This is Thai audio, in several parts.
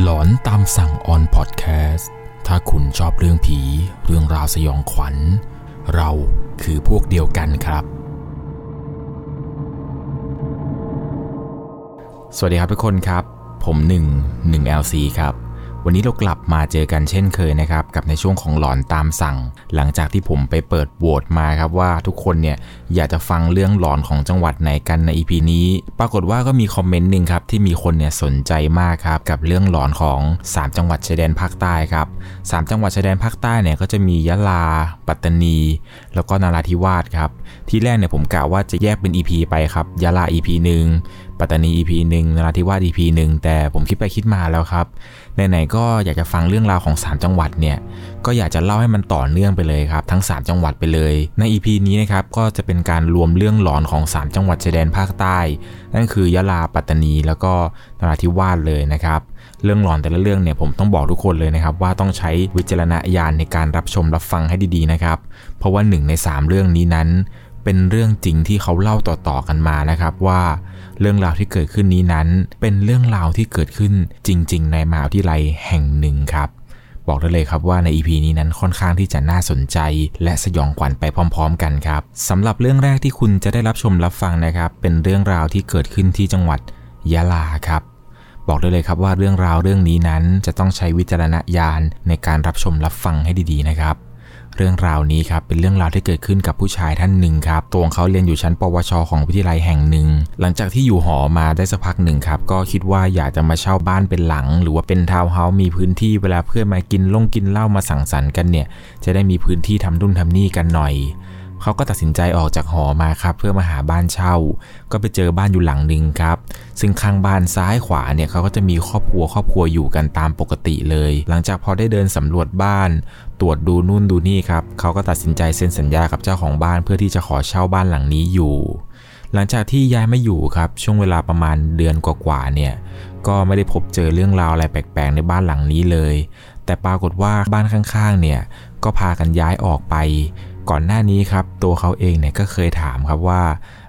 หลอนตามสั่งออนพอดแคสต์ ถ้าคุณชอบเรื่องผี เรื่องราวสยองขวัญ เราคือพวกเดียวกันครับ สวัสดีครับทุกคนครับ ผมหนึ่งหนึ่ง LC ครับ วันนี้เรากลับมาเจอกันเช่นเคยนะครับกับในช่วงของหลอนตามสั่ง หลังจากที่ผมไปเปิดโหวตมาครับว่าทุกคนเนี่ยอยากจะฟังเรื่องหลอนของจังหวัดไหนกันใน EP นี้ ปรากฏว่าก็มีคอมเมนต์หนึ่งครับที่มีคนเนี่ยสนใจมากครับกับเรื่องหลอนของ 3 จังหวัดชายแดนภาคใต้ครับ3จังหวัดชายแดนภาคใต้เนี่ยก็จะมียะลา ปัตตานี แล้วก็นาราธิวาสครับที่แรกเนี่ยผมกะว่าจะแยกเป็น EP ไปครับยะลา EP หนึ่งปัตตานี EP หนึ่งนราธิวาส EP หนึ่งแต่ผมคิดไปคิดมาแล้วครับ ไหนๆก็อยากจะฟังเรื่องราวของ 3 จังหวัดเนี่ยก็อยากจะเล่าให้มันต่อเนื่องไปเลยครับทั้ง 3 จังหวัดไปเลย ใน EP นี้นะครับก็จะเป็นการรวมเรื่องหลอนของ 3 จังหวัดชายแดนภาคใต้ นั่นคือยะลาปัตตานี แล้วก็นราธิวาสเลยนะครับเรื่องหลอนแต่ละเรื่องเนี่ยผมต้องบอกทุกคนเลยนะครับว่าต้องใช้วิจารณญาณในการรับชมรับฟังให้ดีๆนะครับเพราะว่า1ใน3 เรื่องนี้นั้น เป็นเรื่องจริงที่เขาเล่าต่อๆกันมานะครับว่า เรื่องราวที่เกิดขึ้นนี้นั้น เป็นเรื่องราวที่เกิดขึ้นจริง ๆ ในมหาวิทยาลัยแห่งหนึ่งครับ บอกได้เลยครับว่าใน EP นี้นั้นค่อนข้างที่จะน่าสนใจ และสยองขวัญไปพร้อม ๆ กันครับสำหรับเรื่องแรกที่คุณจะได้รับชมรับฟังนะครับ เป็นเรื่องราวที่เกิดขึ้นที่จังหวัดยะลาครับบอกได้เลยครับว่าเรื่องราวเรื่องนี้นั้นจะต้องใช้วิจารณญาณในการรับชมรับฟังให้ดีๆนะครับ เรื่องราวนี้ครับเป็นเรื่องราวที่เกิดขึ้นกับผู้ชายท่านหนึ่งครับตัวของเขาเรียนอยู่ชั้น ปวช ของวิทยาลัยแห่งหนึ่ง หลังจากที่อยู่หอมาได้สักพักหนึ่งครับก็คิดว่าอยากจะมาเช่าบ้านเป็นหลัง หรือว่าเป็นทาวน์เฮาส์มีพื้นที่เวลาเพื่อนมากินล่งกินเหล้ามาสังสรรค์กันเนี่ยจะได้มีพื้นที่ทำดุนทำนี่กันหน่อย เขาก็ตัดสินใจออกจากหอมาครับ เพื่อมาหาบ้านเช่า ก็ไปเจอบ้านอยู่หลังหนึ่งครับ ซึ่งข้างบ้านซ้ายขวาเนี่ยเขาก็จะมีครอบครัวครอบครัวอยู่กันตามปกติเลย หลังจากพอได้เดินสำรวจบ้าน ตรวจดูนู่นดูนี่ครับเขาก็ตัดสินใจเซ็นสัญญากับเจ้าของบ้าน เพื่อที่จะขอเช่าบ้านหลังนี้อยู่ หลังจากที่ย้ายมาอยู่ครับ ช่วงเวลาประมาณเดือนกว่าๆเนี่ยก็ไม่ได้พบเจอเรื่องราวอะไรแปลกๆในบ้านหลังนี้เลย แต่ปรากฏว่าบ้านข้างๆเนี่ยก็พากันย้ายออกไป ก่อนหน้านี้ครับตัวเขาเองเนี่ยก็เคยถามครับว่า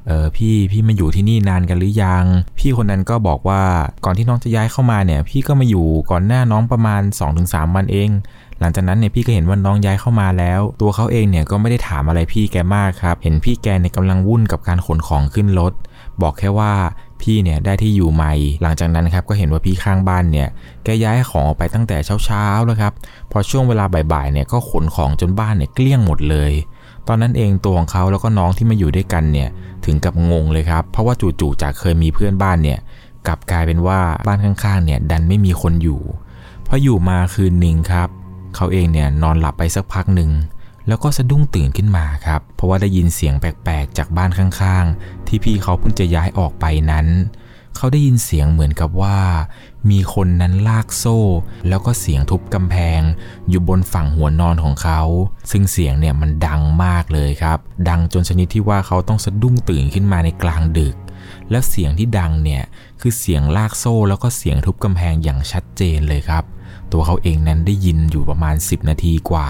เออพี่พี่มาอยู่ที่นี่นานกันหรือยัง พี่คนนั้นก็บอกว่าก่อนที่น้องจะย้ายเข้ามาเนี่ย พี่ก็มาอยู่ก่อนหน้าน้องประมาณ 2-3 วันเอง หลังจากนั้นเนี่ยพี่ก็เห็นว่าน้องย้ายเข้ามาแล้ว ตัวเขาเองเนี่ยก็ไม่ได้ถามอะไรพี่แกมากครับ เห็นพี่แกเนี่ยกำลังวุ่นกับการขนของขึ้นรถบอกแค่ว่า พี่เนี่ยได้ที่อยู่ใหม่ หลังจากนั้นครับก็เห็นว่าพี่ข้างบ้านเนี่ยแกย้ายของออกไปตั้งแต่เช้าๆแล้วครับพอช่วงเวลาบ่ายๆเนี่ยก็ขนของจนบ้านเนี่ยเกลี้ยงหมดเลย ตอนนั้นเองตัวของเขาแล้วก็น้องที่มาอยู่ด้วยกันเนี่ยถึงกับงงเลยครับ เพราะว่าจู่ๆจากเคยมีเพื่อนบ้านเนี่ยกลับกลายเป็นว่าบ้านข้างๆเนี่ยดันไม่มีคนอยู่พออยู่มาคืนหนึ่งครับ เขาเองเนี่ยนอนหลับไปสักพักหนึ่ง แล้วก็สะดุ้งตื่นขึ้นมาครับ เพราะว่าได้ยินเสียงแปลกๆ จากบ้านข้างๆ ที่พี่เขาเพิ่งจะย้ายออกไปนั้น เขาได้ยินเสียงเหมือนกับว่า มีคนนั้นลากโซ่ แล้วก็เสียงทุบกำแพง อยู่บนฝั่งหัวนอนของเขา ซึ่งเสียงเนี่ยมันดังมากเลยครับ ดังจนชนิดที่ว่าเขาต้องสะดุ้งตื่นขึ้นมาในกลางดึก แล้วเสียงที่ดังเนี่ยคือเสียงลากโซ่แล้วก็เสียงทุบกำแพงอย่างชัดเจนเลยครับ ตัวเขาเองนั้นได้ยินอยู่ประมาณ 10 นาทีกว่า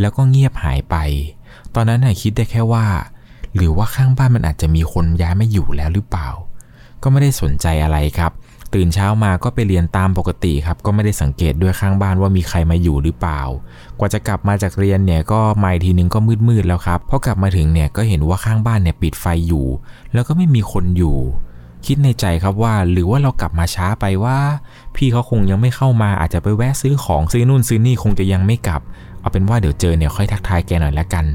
แล้วก็เงียบหายไป ตอนนั้นน่ยคิดได้แค่ว่า หรือว่าข้างบ้านมันอาจจะมีคนย้ายมาอยู่แล้วหรือเปล่า ก็ไม่ได้สนใจอะไรครับ ตื่นเช้ามาก็ไปเรียนตามปกติครับ ก็ไม่ได้สังเกตด้วยข้างบ้านว่ามีใครมาอยู่หรือเปล่า กว่าจะกลับมาจากเรียนเนี่ยก็มาทีนึงก็มืดๆแล้วครับพอกลับมาถึงเนี่ยก็เห็นว่าข้างบ้านเนี่ยปิดไฟอยู่ แล้วก็ไม่มีคนอยู่ คิดในใจครับว่า หรือว่าเรากลับมาช้าไปว่า พี่เขาคงยังไม่เข้ามาอาจจะไปแวะซื้อของซื้อนู่นซื้อนี่คงจะยังไม่กลับ เอาเป็นว่าเดี๋ยวเจอเนี่ยค่อยทักทายแกหน่อยละกัน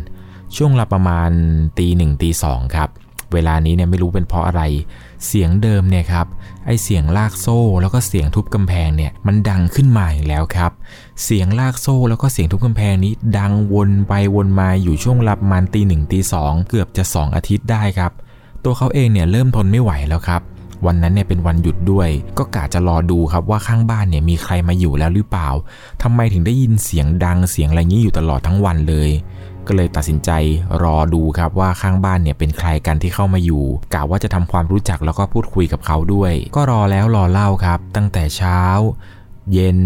ช่วงละประมาณตีหนึ่งตีสองครับ เวลานี้เนี่ยไม่รู้เป็นเพราะอะไร เสียงเดิมเนี่ยครับไอเสียงลากโซ่แล้วก็เสียงทุบกำแพงเนี่ยมันดังขึ้นมาอีกแล้วครับ เสียงลากโซ่แล้วก็เสียงทุบกำแพงนี้ ดังวนไปวนมาอยู่ช่วงรับมันตีหนึ่งตีสองเกือบจะ2อาทิตย์ได้ครับ ตัวเขาเองเนี่ยเริ่มทนไม่ไหวแล้วครับ วันนั้นเนี่ยเป็นวันหยุดด้วย ก็กะจะรอดูครับว่าข้างบ้านเนี่ยมีใครมาอยู่แล้วหรือเปล่าทำไมถึงได้ยินเสียงดังเสียงอะไรนี้อยู่ตลอดทั้งวันเลย ก็เลยตัดสินใจรอดูครับว่าข้างบ้านเนี่ยเป็นใครกันที่เข้ามาอยู่กะว่าจะทำความรู้จักแล้วก็พูดคุยกับเขาด้วย ก็รอแล้วรอเล่าครับ ตั้งแต่เช้า เย็น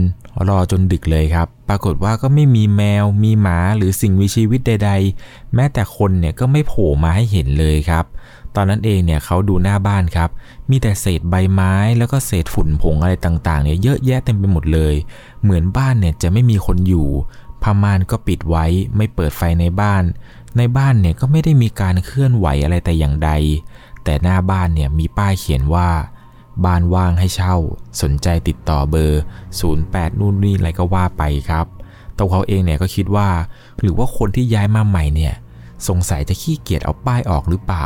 รอจนดึกเลยครับ ปรากฏว่าก็ไม่มีแมว มีหมาหรือสิ่งมีชีวิตใด ๆ แม้แต่คนเนี่ยก็ไม่โผล่มาให้เห็นเลยครับ อนนั้นเองเนี่ยเขาดูหน้าบ้านครับ มีแต่เศษใบไม้แล้วก็เศษฝุ่นผงอะไรต่างๆเนี่ยเยอะแยะเต็มไปหมดเลย เหมือนบ้านเนี่ยจะไม่มีคนอยู่ผ้าม่านก็ปิดไว้ไม่เปิดไฟในบ้าน ในบ้านเนี่ยก็ไม่ได้มีการเคลื่อนไหวอะไรแต่อย่างใด แต่หน้าบ้านเนี่ยมีป้ายเขียนว่า บ้านว่างให้เช่า สนใจติดต่อเบอร์ 08 นู่นนี่อะไรก็ว่าไปครับตัวเขาเองเนี่ยก็คิดว่า หรือว่าคนที่ย้ายมาใหม่เนี่ยสงสัยจะขี้เกียจเอาป้ายออกหรือเปล่า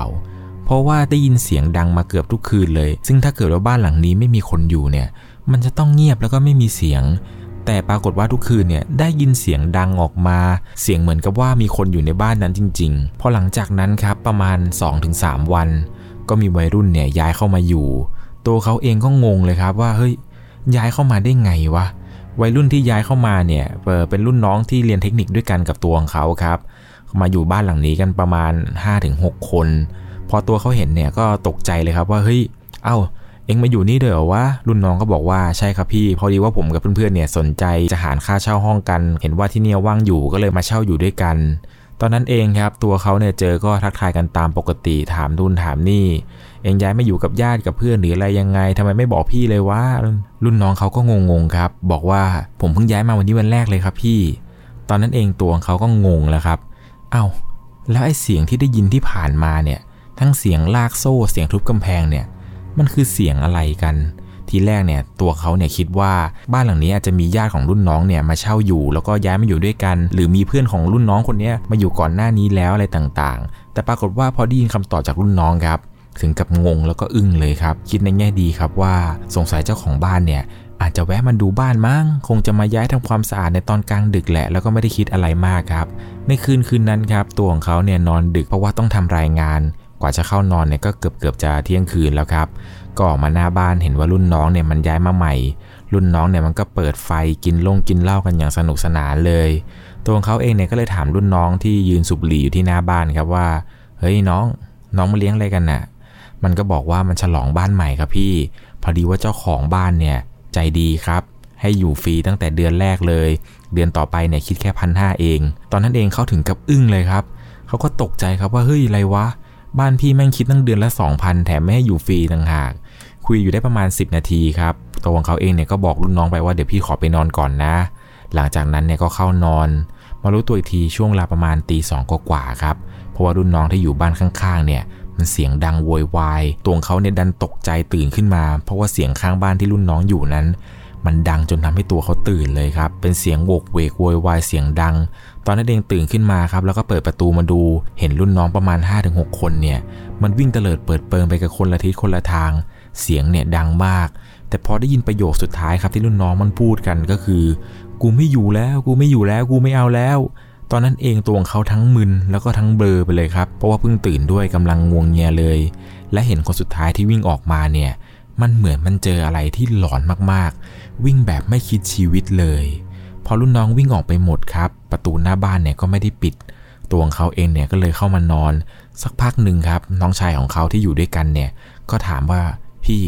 เพราะว่าได้ยินเสียงดังมาเกือบทุกคืนเลย ซึ่งถ้าเกิดว่าบ้านหลังนี้ไม่มีคนอยู่เนี่ย มันจะต้องเงียบแล้วก็ไม่มีเสียง แต่ปรากฏว่าทุกคืนเนี่ยได้ยินเสียงดังออกมา เสียงเหมือนกับว่ามีคนอยู่ในบ้านนั้นจริง ๆ พอหลังจากนั้นครับประมาณ 2-3 วัน ก็มีวัยรุ่นเนี่ยย้ายเข้ามาอยู่ ตัวเขาเองก็งงเลยครับว่าเฮ้ยย้ายเข้ามาได้ไงวะ วัยรุ่นที่ย้ายเข้ามาเนี่ยเป็นรุ่นน้องที่เรียนเทคนิคด้วยกันกับตัวของเขาครับ มาอยู่บ้านหลังนี้กันประมาณ 5-6 คน อตัวเขาเห็นเนี่ยก็ตกใจเลยครับว่าเฮ้ย เอ้า เอ็งมาอยู่นี่เด้อวะ รุ่นน้องก็บอกว่าใช่ครับพี่ พอดีว่าผมกับเพื่อนๆเนี่ยสนใจจะหารค่าเช่าห้องกัน เห็นว่าที่นี่ว่างอยู่ก็เลยมาเช่าอยู่ด้วยกัน ตอนนั้นเองครับตัวเขาเนี่ยเจอก็ทักทายกันตามปกติถามดุนถามนี่ เองย้ายมาอยู่กับญาติกับเพื่อนหรืออะไรยังไงทำไมไม่บอกพี่เลยว่ารุ่นน้องเขาก็งงๆครับ บอกว่าผมเพิ่งย้ายมาวันนี้วันแรกเลยครับพี่ ตอนนั้นเองตัวเขาก็งงแล้วครับ เอา้าแล้วไอ้เสียงที่ได้ยินที่ผ่านมาเนี่ย ทั้งเสียงลากโซ่เสียงทุบกำแพงเนี่ยมันคือเสียงอะไรกัน ทีแรกเนี่ยตัวเขาเนี่ยคิดว่าบ้านหลังนี้อาจจะมีญาติของรุ่นน้องเนี่ยมาเช่าอยู่ แล้วก็ย้ายมาอยู่ด้วยกัน หรือมีเพื่อนของรุ่นน้องคนนี้มาอยู่ก่อนหน้านี้แล้วอะไรต่างๆ แต่ปรากฏว่าพอได้ยินคำตอบจากรุ่นน้องครับ ถึงกับงงแล้วก็อึ้งเลยครับ คิดในแง่ดีครับว่าสงสัยเจ้าของบ้านเนี่ยอาจจะแวะมาดูบ้านมั้งคงจะมาย้ายทำความสะอาดในตอนกลางดึกแหละ แล้วก็ไม่ได้คิดอะไรมากครับ ในคืนคืนนั้นครับ ตัวของเขาเนี่ยนอนดึกเพราะว่าต้องทำรายงาน ว่าจะเข้านอนเนี่ยก็เกือบเกือบจะเที่ยงคืนแล้วครับ ก็ออกมาหน้าบ้านเห็นว่ารุ่นน้องเนี่ยมันย้ายมาใหม่ รุ่นน้องเนี่ยมันก็เปิดไฟกินลงกินเหล้ากันอย่างสนุกสนานเลย ตัวของเขาเองเนี่ยก็เลยถามรุ่นน้องที่ยืนสูบหรี่อยู่ที่หน้าบ้านครับว่า เฮ้ยน้องน้องมาเลี้ยงอะไรกันน่ะ มันก็บอกว่ามันฉลองบ้านใหม่ครับพี่ พอดีว่าเจ้าของบ้านเนี่ยใจดีครับ ให้อยู่ฟรีตั้งแต่เดือนแรกเลย เดือนต่อไปเนี่ยคิดแค่พันห้าเอง ตอนนั้นเองเขาถึงกับอึ้งเลยครับ เขาก็ตกใจครับว่าเฮ้ยอะไรวะ บ้านพี่แม่งคิดตั้งเดือนละ 2,000 แถมไม่ให้อยู่ฟรีต่างหาก คุยอยู่ได้ประมาณ 10 นาทีครับตัวของเขาเองเนี่ยก็บอกรุ่นน้องไปว่าเดี๋ยวพี่ขอไปนอนก่อนนะ หลังจากนั้นเนี่ยก็เข้านอน มารู้ตัวอีกทีช่วงเวลาประมาณตีสองกว่าๆครับ เพราะว่ารุ่นน้องที่อยู่บ้านข้างๆ เนี่ยมันเสียงดังโวยวาย ตัวเขาเนี่ยดันตกใจตื่นขึ้นมา เพราะว่าเสียงข้างบ้านที่รุ่นน้องอยู่นั้น มันดังจนทำให้ตัวเขาตื่นเลยครับ เป็นเสียงโวกเวกโวยวายเสียงดัง ตอนนั้นเองตื่นขึ้นมาครับแล้วก็เปิดประตูมาดู เห็นรุ่นน้องประมาณ 5-6 คนเนี่ย มันวิ่งเตลิดเปิดเปิงไปกับคนละทิศคนละทาง เสียงเนี่ยดังมาก แต่พอได้ยินประโยคสุดท้ายครับที่รุ่นน้องมันพูดกันก็คือ กูไม่อยู่แล้วกูไม่อยู่แล้วกูไม่เอาแล้ว ตอนนั้นเองตัวของเขาทั้งมึนแล้วก็ทั้งเบลอไปเลยครับเพราะว่าเพิ่งตื่นด้วยกำลังงวงเงียเลย และเห็นคนสุดท้ายที่วิ่งออกมาเนี่ยมันเหมือนมันเจออะไรที่หลอนมากๆ วิ่งแบบไม่คิดชีวิตเลย พอรุ่นน้องวิ่งออกไปหมดครับ ประตูหน้าบ้านเนี่ยก็ไม่ได้ปิด ตัวของเขาเองเนี่ยก็เลยเข้ามานอน สักพักหนึ่งครับ น้องชายของเขาที่อยู่ด้วยกันเนี่ย ก็ถามว่าพี่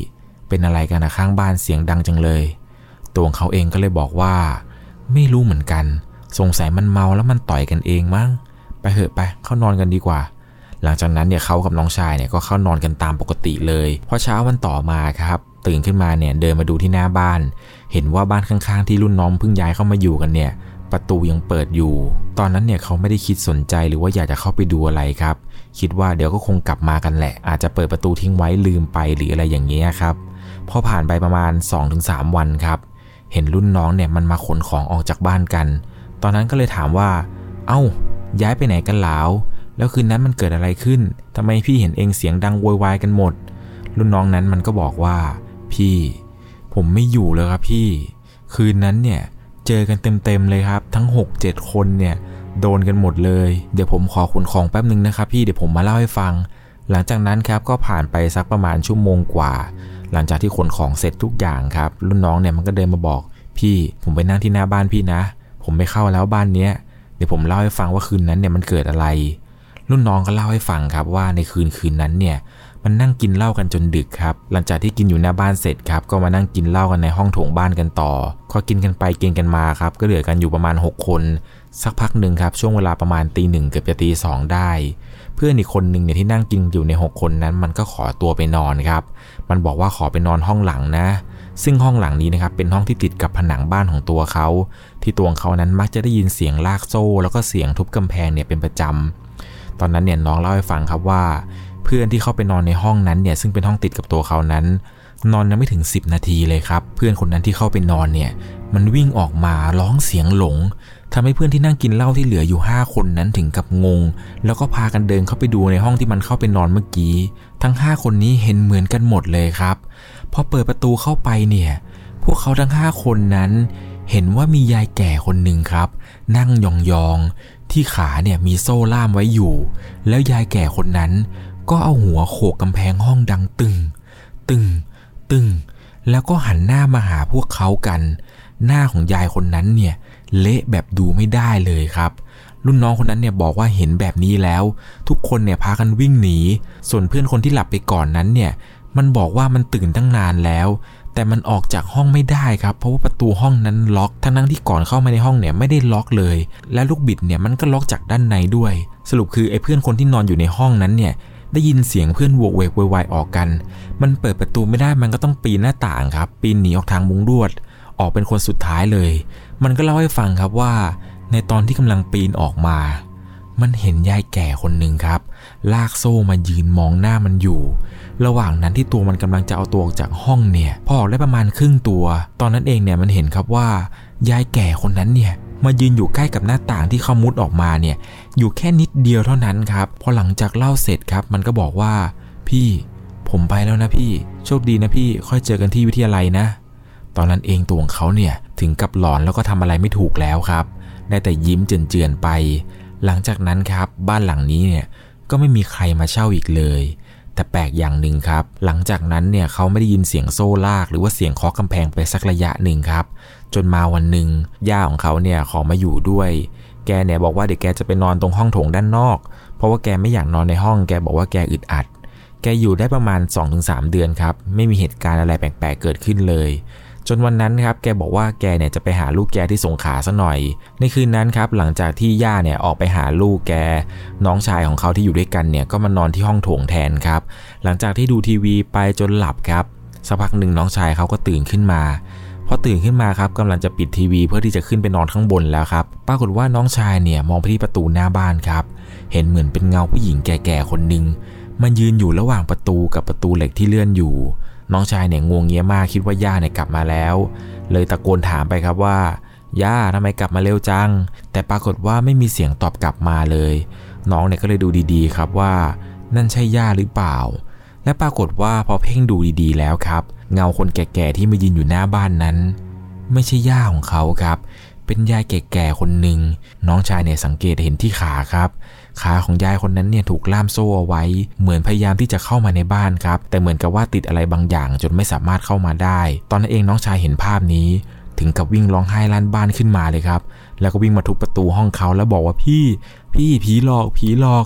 เป็นอะไรกันนะข้างบ้านเสียงดังจังเลย ตัวของเขาเองก็เลยบอกว่า ไม่รู้เหมือนกัน สงสัยมันเมาแล้วมันต่อยกันเองมั้ง ไปเถอะไปเข้านอนกันดีกว่าหลังจากนั้นเนี่ยเขากับน้องชายเนี่ยก็เข้านอนกันตามปกติเลยพอเช้าวันต่อมาครับ ตื่นขึ้นมาเนี่ยเดินมาดูที่หน้าบ้าน เห็นว่าบ้านข้างๆที่รุ่นน้องเพิ่งย้ายเข้ามาอยู่กันเนี่ย ประตูยังเปิดอยู่ ตอนนั้นเนี่ยเขาไม่ได้คิดสนใจหรือว่าอยากจะเข้าไปดูอะไรครับ คิดว่าเดี๋ยวก็คงกลับมากันแหละ อาจจะเปิดประตูทิ้งไว้ลืมไปหรืออะไรอย่างเงี้ยครับพอผ่านไปประมาณ 2-3 วันครับ เห็นรุ่นน้องเนี่ยมันมาขนของออกจากบ้านกัน ตอนนั้นก็เลยถามว่า เอา้า ย้ายไปไหนกันหลาวแล้วคืนนั้นมันเกิดอะไรขึ้นทำไมพี่เห็นเองเสียงดังโวยวายกันหมด รุ่นน้องนั้นมันก็บอกว่า พี่ ผมไม่อยู่เลยครับพี่ คืนนั้นเนี่ยเจอกันเต็มๆเลยครับ ทั้ง 6-7 คนเนี่ยโดนกันหมดเลย เดี๋ยวผมขอขนของแป๊บนึงนะครับพี่เดี๋ยวผมมาเล่าให้ฟัง หลังจากนั้นครับก็ผ่านไปสักประมาณชั่วโมงกว่า หลังจากที่ขนของเสร็จทุกอย่างครับ รุ่นน้องเนี่ยมันก็เดินมาบอก พี่ผมไปนั่งที่หน้าบ้านพี่นะ ผมไม่เข้าแล้วบ้านเนี้ยเดี๋ยวผมเล่าให้ฟังว่าคืนนั้นเนี่ยมันเกิดอะไร รุ่นน้องก็เล่าให้ฟังครับว่าในคืนคืนนั้นเนี่ย มันนั่งกินเหล้ากันจนดึกครับ หลังจากที่กินอยู่หน้าบ้านเสร็จครับ ก็มานั่งกินเหล้ากันในห้องโถงบ้านกันต่อพอกินกันไปกินกันมาครับ ก็เหลือกันอยู่ประมาณ 6 คน สักพักหนึ่งครับ ช่วงเวลาประมาณตีหนึ่งเกือบจะตีสองได้ เพื่อนอีกคนหนึ่งเนี่ยที่นั่งกินอยู่ใน 6 คนนั้น มันก็ขอตัวไปนอนครับ มันบอกว่าขอไปนอนห้องหลังนะ ซึ่งห้องหลังนี้นะครับเป็นห้องที่ติดกับผนังบ้านของตัวเขา ที่ตัวเขานั้นมักจะได้ยินเสียงลากโซ่ แล้วก็เสียงทุบกำแพงเนี่ยเป็นประจำตอนนั้นเนี่ยน้องเล่าให้ฟังครับว่า เพื่อนที่เข้าไปนอนในห้องนั้นเนี่ยซึ่งเป็นห้องติดกับตัวเขานั้น นอนยังไม่ถึง 10 นาทีเลยครับ เพื่อนคนนั้นที่เข้าไปนอนเนี่ย มันวิ่งออกมาร้องเสียงหลงทำให้เพื่อนที่นั่งกินเหล้าที่เหลืออยู่ 5 คนนั้นถึงกับงง แล้วก็พากันเดินเข้าไปดูในห้องที่มันเข้าไปนอนเมื่อกี้ ทั้ง 5 คนนี้เห็นเหมือนกันหมดเลยครับพอเปิดประตูเข้าไปเนี่ย พวกเขาทั้ง 5 คนนั้น เห็นว่ามียายแก่คนหนึ่งครับ นั่งยองๆที่ขาเนี่ยมีโซ่ล่ามไว้อยู่ แล้วยายแก่คนนั้น ก็เอาหัวโขกกำแพงห้องดังตึง ตึง ตึง แล้วก็หันหน้ามาหาพวกเขากัน หน้าของยายคนนั้นเนี่ยเละแบบดูไม่ได้เลยครับ รุ่นน้องคนนั้นเนี่ยบอกว่าเห็นแบบนี้แล้ว ทุกคนเนี่ยพากันวิ่งหนี ส่วนเพื่อนคนที่หลับไปก่อนนั้นเนี่ย มันบอกว่ามันตื่นตั้งนานแล้ว แต่มันออกจากห้องไม่ได้ครับ เพราะว่าประตูห้องนั้นล็อก ทั้งนั้นที่ก่อนเข้ามาในห้องเนี่ยไม่ได้ล็อกเลย และลูกบิดเนี่ยมันก็ล็อกจากด้านในด้วย สรุปคือไอ้เพื่อนคนที่นอนอยู่ในห้องนั้นเนี่ย ได้ยินเสียงเพื่อนโวกเวกวายออกกัน มันเปิดประตูไม่ได้มันก็ต้องปีนหน้าต่างครับ ปีนหนีออกทางมุงลวด ออกเป็นคนสุดท้ายเลย มันก็เล่าให้ฟังครับว่า ในตอนที่กำลังปีนออกมา มันเห็นยายแก่คนหนึ่งครับ ลากโซ่มายืนมองหน้ามันอยู่ ระหว่างนั้นที่ตัวมันกำลังจะเอาตัวออกจากห้องเนี่ย พอออกได้ประมาณครึ่งตัว ตอนนั้นเองเนี่ยมันเห็นครับว่ายายแก่คนนั้นเนี่ย มายืนอยู่ใกล้กับหน้าต่างที่เขามุดออกมาเนี่ย อยู่แค่นิดเดียวเท่านั้นครับ พอหลังจากเล่าเสร็จครับ มันก็บอกว่า พี่ผมไปแล้วนะพี่ โชคดีนะพี่ ค่อยเจอกันที่วิทยาลัยนะ ตอนนั้นเองตัวของเขาเนี่ย ถึงกับหลอนแล้วก็ทำอะไรไม่ถูกแล้วครับ ได้แต่ยิ้มเจือนๆไป หลังจากนั้นครับ บ้านหลังนี้เนี่ยก็ไม่มีใครมาเช่าอีกเลย แต่แปลกอย่างหนึ่งครับ หลังจากนั้นเนี่ยเขาไม่ได้ยินเสียงโซ่ลาก หรือว่าเสียงเคาะกำแพงไปสักระยะหนึ่งครับ จนมาวันหนึ่งย่าของเขาเนี่ยขอมาอยู่ด้วย แกเนี่ยบอกว่าเดี๋ยวแกจะไปนอนตรงห้องโถงด้านนอก เพราะว่าแกไม่อยากนอนในห้อง แกบอกว่าแกอึดอัด แกอยู่ได้ประมาณ 2-3 เดือนครับ ไม่มีเหตุการณ์อะไรแปลกๆเกิดขึ้นเลยจนวันนั้นครับแกบอกว่าแกเนี่ยจะไปหาลูกแกที่สงขาซะหน่อย ในคืนนั้นครับหลังจากที่ย่าเนี่ยออกไปหาลูกแก น้องชายของเขาที่อยู่ด้วยกันเนี่ยก็มานอนที่ห้องโถงแทนครับ หลังจากที่ดูทีวีไปจนหลับครับสักพักหนึ่งน้องชายเขาก็ตื่นขึ้นมา พอตื่นขึ้นมาครับกำลังจะปิดทีวีเพื่อที่จะขึ้นไปนอนข้างบนแล้วครับ ปรากฏว่าน้องชายเนี่ยมองไปที่ประตูหน้าบ้านครับ เห็นเหมือนเป็นเงาผู้หญิงแก่ๆคนหนึ่งมันยืนอยู่ระหว่างประตูกับประตูเหล็กที่เลื่อนอยู่ น้องชายเนี่ยงวงเงี้ยมากคิดว่าย่าเนี่ยกลับมาแล้ว เลยตะโกนถามไปครับว่าย่าทำไมกลับมาเร็วจัง แต่ปรากฏว่าไม่มีเสียงตอบกลับมาเลย น้องเนี่ยก็เลยดูดีๆ ครับว่า นั่นใช่ย่าหรือเปล่า และปรากฏว่าพอเพ่งดูดีๆ แล้วครับ เงาคนแก่ๆที่มายืนอยู่หน้าบ้านนั้น ไม่ใช่ย่าของเขาครับ เป็นยายแก่ๆคนหนึ่งน้องชายเนี่ยสังเกตเห็นที่ขาครับ ขาของยายคนนั้นเนี่ยถูกล่ามโซ่เอาไว้ เหมือนพยายามที่จะเข้ามาในบ้านครับ แต่เหมือนกับว่าติดอะไรบางอย่างจนไม่สามารถเข้ามาได้ ตอนนั้นเองน้องชายเห็นภาพนี้ ถึงกับวิ่งร้องไห้ลั่นบ้านขึ้นมาเลยครับ แล้วก็วิ่งมาทุบประตูห้องเขาแล้วบอกว่าพี่ พี่ผีหลอกผีหลอก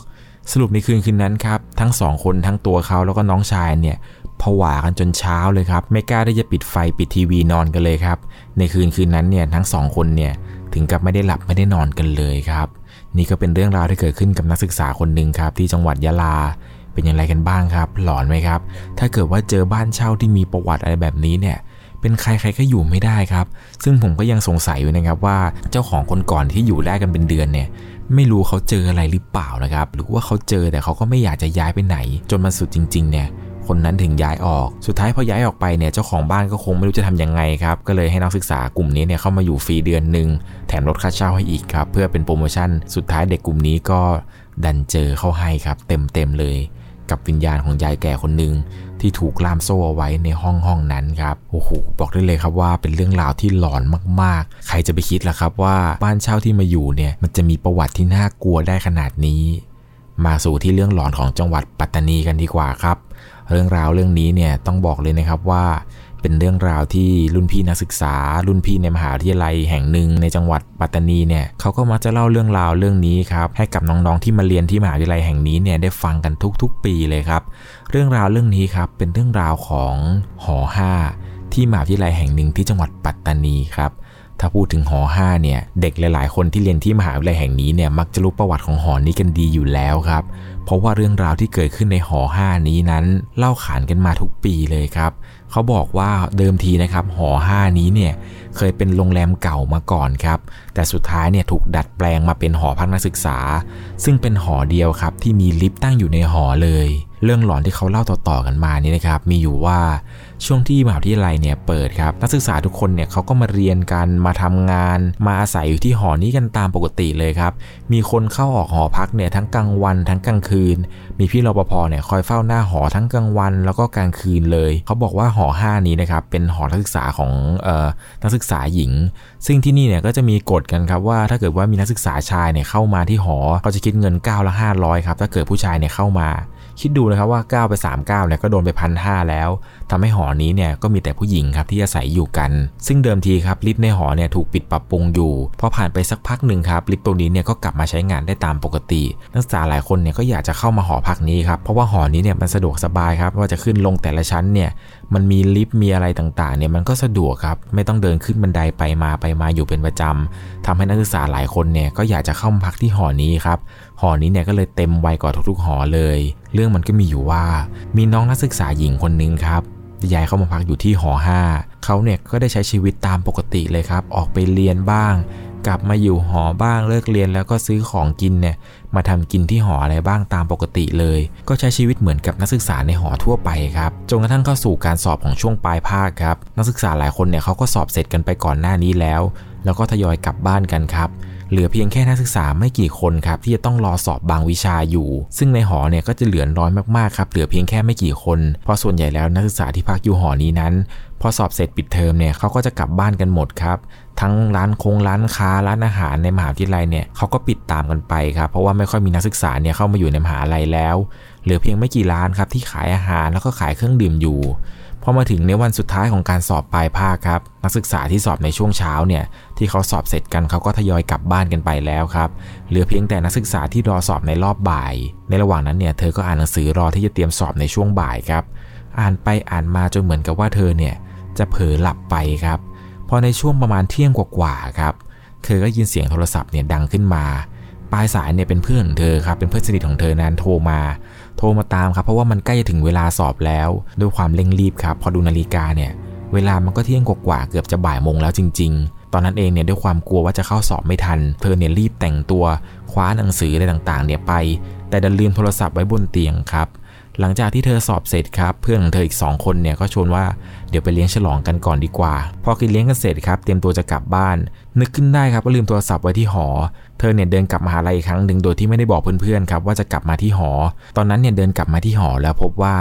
สรุปในคืนคืนนั้นครับ ทั้งสองคนทั้งตัวเขาแล้วก็น้องชายเนี่ย ผวากันจนเช้าเลยครับ ไม่กล้าที่จะปิดไฟปิดทีวีนอนกันเลยครับ ในคืนคืนนั้นเนี่ยทั้งสองคนเนี่ยถึงกับไม่ได้หลับไม่ได้นอนกันเลยครับ นี่ก็เป็นเรื่องราวที่เกิดขึ้นกับนักศึกษาคนหนึ่งครับ ที่จังหวัดยะลาเป็นอย่างไรกันบ้างครับ หลอนไหมครับ ถ้าเกิดว่าเจอบ้านเช่าที่มีประวัติอะไรแบบนี้เนี่ยเป็นใครใครก็อยู่ไม่ได้ครับ ซึ่งผมก็ยังสงสัยอยู่นะครับว่าเจ้าของคนก่อนที่อยู่ได้กันเป็นเดือนเนี่ย ไม่รู้เขาเจออะไรหรือเปล่านะครับ หรือว่าเขาเจอแต่เขาก็ไม่อยากจะย้ายไปไหน จนมาสุดจริง ๆ เนี่ย คนนั้นถึงย้ายออก สุดท้ายพอย้ายออกไปเนี่ยเจ้าของบ้านก็คงไม่รู้จะทํำยังไงครับ ก็เลยให้นักศึกษากลุ่มนี้เนี่ยเข้ามาอยู่ฟรีเดือนหนึ่งแถมลดค่าเช่าให้อีกครับ เพื่อเป็นโปรโมชั่น สุดท้ายเด็กกลุ่มนี้ก็ดันเจอเข้าให้ครับ เต็มเต็มเลย กับวิญญาณของยายแก่คนหนึ่งที่ถูกล่ามโซ่เอาไว้ในห้องห้องนั้นครับ โอ้โห บอกได้เลยครับว่าเป็นเรื่องราวที่หลอนมากๆ ใครจะไปคิดล่ะครับว่าบ้านเช่าที่มาอยู่เนี่ยมันจะมีประวัติที่น่ากลัวได้ขนาดนี้ มาสู่ที่เรื่องหลอนของจังหวัดปัตตานีกันดีกว่าครับ เรื่องราวเรื่องนี้เนี่ยต้องบอกเลยนะครับว่าเป็นเรื่องราวที่รุ่นพี่นักศึกษา รุ่นพี่ในมหาวิทยาลัยแห่งหนึ่งในจังหวัดปัตตานีเนี่ยเขาก็มักจะเล่าเรื่องราวเรื่องนี้ครับให้กับน้องๆที่มาเรียนที่มหาวิทยาลัยแห่งนี้เนี่ยได้ฟังกันทุกๆ ปีเลยครับ เรื่องราวเรื่องนี้ครับเป็นเรื่องราวของหอ5ที่มหาวิทยาลัยแห่งหนึ่งที่จังหวัดปัตตานีครับถ้าพูดถึงหอ5เนี่ย เด็กหลาย ๆ คนที่เรียนที่มหาวิทยาลัยแห่งนี้เนี่ย มักจะรู้ประวัติของหอนี้กันดีอยู่แล้วครับ เพราะว่าเรื่องราวที่เกิดขึ้นในหอ5นี้นั้น เล่าขานกันมาทุกปีเลยครับ เขาบอกว่าเดิมทีนะครับหอ5นี้เนี่ย เคยเป็นโรงแรมเก่ามาก่อนครับ แต่สุดท้ายเนี่ยถูกดัดแปลงมาเป็นหอพักนักศึกษา ซึ่งเป็นหอเดียวครับที่มีลิฟต์ตั้งอยู่ในหอเลย เรื่องหลอนที่เขาเล่าต่อๆกันมานี่นะครับมีอยู่ว่าช่วงที่มหาวิทยาลัยเนี่ยเปิดครับนักศึกษาทุกคนเนี่ยเขาก็มาเรียนกันมาทำงาน มาอาศัยอยู่ที่หอนี้กันตามปกติเลยครับ มีคนเข้าออกหอพักเนี่ยทั้งกลางวันทั้งกลางคืน มีพี่รปภเนี่ยคอยเฝ้าหน้าหอทั้งกลางวัน แล้วก็กลางคืนเลย เขาบอกว่าหอ 5 นี้นะครับเป็นหอนักศึกษาของออนักศึกษาหญิง ซึ่งที่นี่เนี่ยก็จะมีกฎกันครับว่าถ้าเกิดว่ามีนักศึกษาชายเนี่ยเข้ามาที่หอก็จะคิดเงิน9ละ500ครับถ้าเกิดผู้ชายเนี่ยเข้ามา คิดดูนะครับว่า9ไป3 9เนี่ยก็โดนไปพันห้าแล้วทำให้หอนี้เนี่ยก็มีแต่ผู้หญิงครับที่อาศัยอยู่กัน ซึ่งเดิมทีครับลิฟต์ในหอเนี่ยถูกปิดปรับปรุงอยู่พอผ่านไปสักพักหนึ่งครับลิฟต์ตรงนี้เนี่ยก็กลับมาใช้งานได้ตามปกติ นักศึกษาหลายคนเนี่ยก็อยากจะเข้ามาหอพักนี้ครับเพราะว่าหอนี้เนี่ยมันสะดวกสบายครับว่าจะขึ้นลงแต่ละชั้นเนี่ย มันมีลิฟต์มีอะไรต่างๆเนี่ยมันก็สะดวกครับ ไม่ต้องเดินขึ้นบันไดไปมาไปมาอยู่เป็นประจำทำให้นักศึกษาหลายคนเนี่ยก็อยากจะเข้ามาพักที่หอนี้ครับหอนี้เนี่ยก็เลยเต็มไวกว่าทุกๆหอเลย เรื่องมันก็มีอยู่ว่า มีน้องนักศึกษาหญิงคนนึงครับย้ายเข้ามาพักอยู่ที่หอ 5เขาเนี่ยก็ได้ใช้ชีวิตตามปกติเลยครับ ออกไปเรียนบ้าง กลับมาอยู่หอบ้างเลิกเรียนแล้วก็ซื้อของกินเนี่ยมาทำกินที่หออะไรบ้างตามปกติเลย ก็ใช้ชีวิตเหมือนกับนักศึกษาในหอทั่วไปครับจนกระทั่งเข้าสู่การสอบของช่วงปลายภาคครับนักศึกษาหลายคนเนี่ยเขาก็สอบเสร็จกันไปก่อนหน้านี้แล้ว แล้วก็ทยอยกลับบ้านกันครับเหลือเพียงแค่นักศึกษาไม่กี่คนครับที่จะต้องรอสอบบางวิชาอยู่ ซึ่งในหอเนี่ยก็จะเหลือน้อยมากๆครับเหลือเพียงแค่ไม่กี่คน เพราะส่วนใหญ่แล้วนักศึกษาที่พักอยู่หอนี้นั้น พอสอบเสร็จปิดเทอมเนี่ยเขาก็จะกลับบ้านกันหมดครับ ทั้งร้านคงร้านค้าร้านอาหารในมหาวิทยาลัยเนี่ยเขาก็ปิดตามกันไปครับเพราะว่าไม่ค่อยมีนักศึกษาเนี่ยเข้ามาอยู่ในมหาลัยแล้ว เหลือเพียงไม่กี่ร้านครับที่ขายอาหารแล้วก็ขายเครื่องดื่มอยู่พอมาถึงในวันสุดท้ายของการสอบปลายภาคครับ นักศึกษาที่สอบในช่วงเช้าเนี่ยที่เขาสอบเสร็จกันเขาก็ทยอยกลับบ้านกันไปแล้วครับเหลือเพียงแต่นักศึกษาที่รอสอบในรอบบ่าย ในระหว่างนั้นเนี่ยเธอก็อ่านหนังสือรอที่จะเตรียมสอบในช่วงบ่ายครับ อ่านไปอ่านมาจนเหมือนกับว่าเธอเนี่ย จะเผลอหลับไปครับพอในช่วงประมาณเที่ยงกว่าๆครับ เธอก็ยินเสียงโทรศัพท์เนี่ยดังขึ้นมา ปลายสายเนี่ยเป็นเพื่อนของเธอครับ เป็นเพื่อนสนิทของเธอนั้นโทรมา โทรมาตามครับ เพราะว่ามันใกล้จะถึงเวลาสอบแล้ว ด้วยความเร่งรีบครับ พอดูนาฬิกาเนี่ย เวลามันก็เที่ยงกว่าเกือบจะบ่ายโมงแล้วจริง ๆ ตอนนั้นเองเนี่ยด้วยความกลัวว่าจะเข้าสอบไม่ทัน เธอเนี่ยรีบแต่งตัว คว้าหนังสืออะไรต่างๆ เนี่ยไป แต่ดันลืมโทรศัพท์ไว้บนเตียงครับ หลังจากที่เธอสอบเสร็จครับ เพื่อนของเธออีก 2 คนเนี่ยก็ชวนว่าเดี๋ยวไปเลี้ยงฉลองกันก่อนดีกว่า พอกินเลี้ยงกันเสร็จครับ เตรียมตัวจะกลับบ้าน นึกขึ้นได้ครับก็ลืมโทรศัพท์ไว้ที่หอ เธอเนี่ยเดินกลับมาหาลัยอีกครั้งหนึ่งโดยที่ไม่ได้บอกเพื่อนๆครับว่าจะกลับมาที่หอ ตอนนั้นเนี่ยเดินกลับมาที่หอแล้วพบว่า